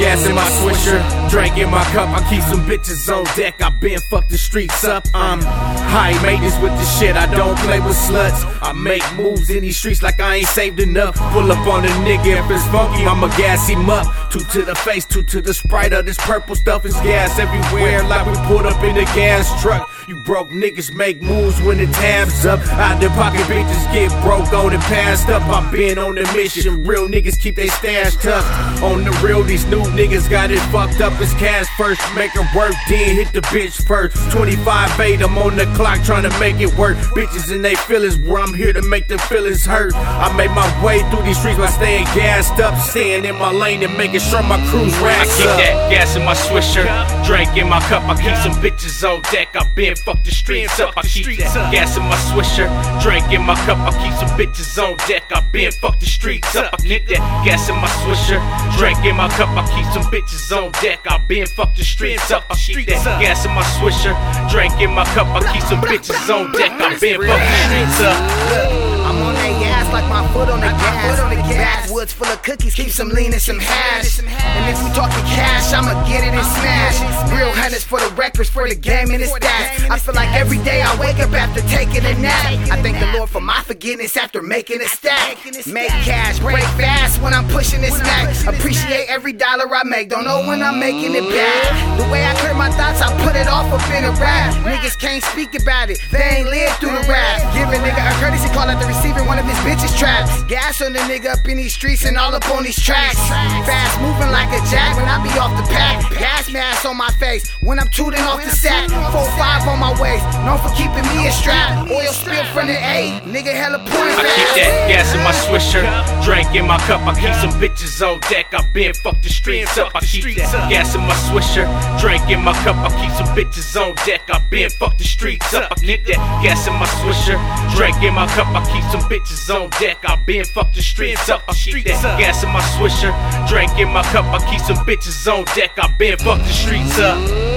gas in my swisher, drink in my cup. I keep some bitches on deck. I been fuck the streets up. I'm high maintenance with the shit. I don't play with sluts. I make moves in these streets like I ain't saved enough. Pull up on a nigga if it's funky, I'ma gas him up. Two to the face, two to the sprite of this purple stuff is gas everywhere. Like we pulled up in a gas truck. You broke niggas make moves when the tabs up. Out the pocket bitches get broke on and passed up. I been on the mission. Real niggas keep their stash tucked. On the real, these new niggas got it fucked up. It's cash first, make it work, then hit the bitch first. 25 8, I'm on the clock trying to make it work. Bitches and they feelings where I'm here to make them feelings hurt. I made my way through these streets by staying gassed up, staying in my lane and making sure my crew's racks I keep up. that gas in my swisher, drink in my cup. I keep some bitches on deck. I been fuck the streets up. I keep that gas in my swisher, drink in my cup. I keep some bitches on deck. I been fuck the streets up. I keep that gas in my swisher, drink in my cup. I keep some bitches on deck. I been fuck the streets up. I keep that gas in my swisher, drink in my cup. I keep some bitches on deck. I been fuck the streets up. I'm on that ass like my foot on the gas. Backwoods full of cookies, keep some lean and some hash. If we talking cash, I'ma get it and smash. Real hunnits for the records, for the game and the stats. I feel like every day I wake up after taking a nap. I thank the Lord for my forgiveness after making a stack. Make cash, break fast when I'm pushing this snack. Appreciate every dollar I make, don't know when I'm making it back. The way I clear off up in a rap. Niggas can't speak about it, they ain't lived through the rap. Give a nigga a courtesy call at the receiver, one of his bitches trapped. Gas on the nigga up in these streets and all up on these tracks. Fast moving like a jack I be off the pack. Gas mask on my face when I'm tooting off the sack. 4-5 on my waist, known for keeping me a strap. Oil spill from the A, nigga hella pouring I keep that gas in my swisher, drink in my cup. I keep some bitches on deck. I been fuck the streets up. I keep that gas in my swisher, drink in my cup. I keep some bitches on deck. I been fuck the streets up. I keep that gas in my swisher, drink in my cup. I keep some bitches on deck. I been fuck the streets up. I keep that gas in my swisher, drink in my cup. I keep some bitches on deck. I been fuck the streets up.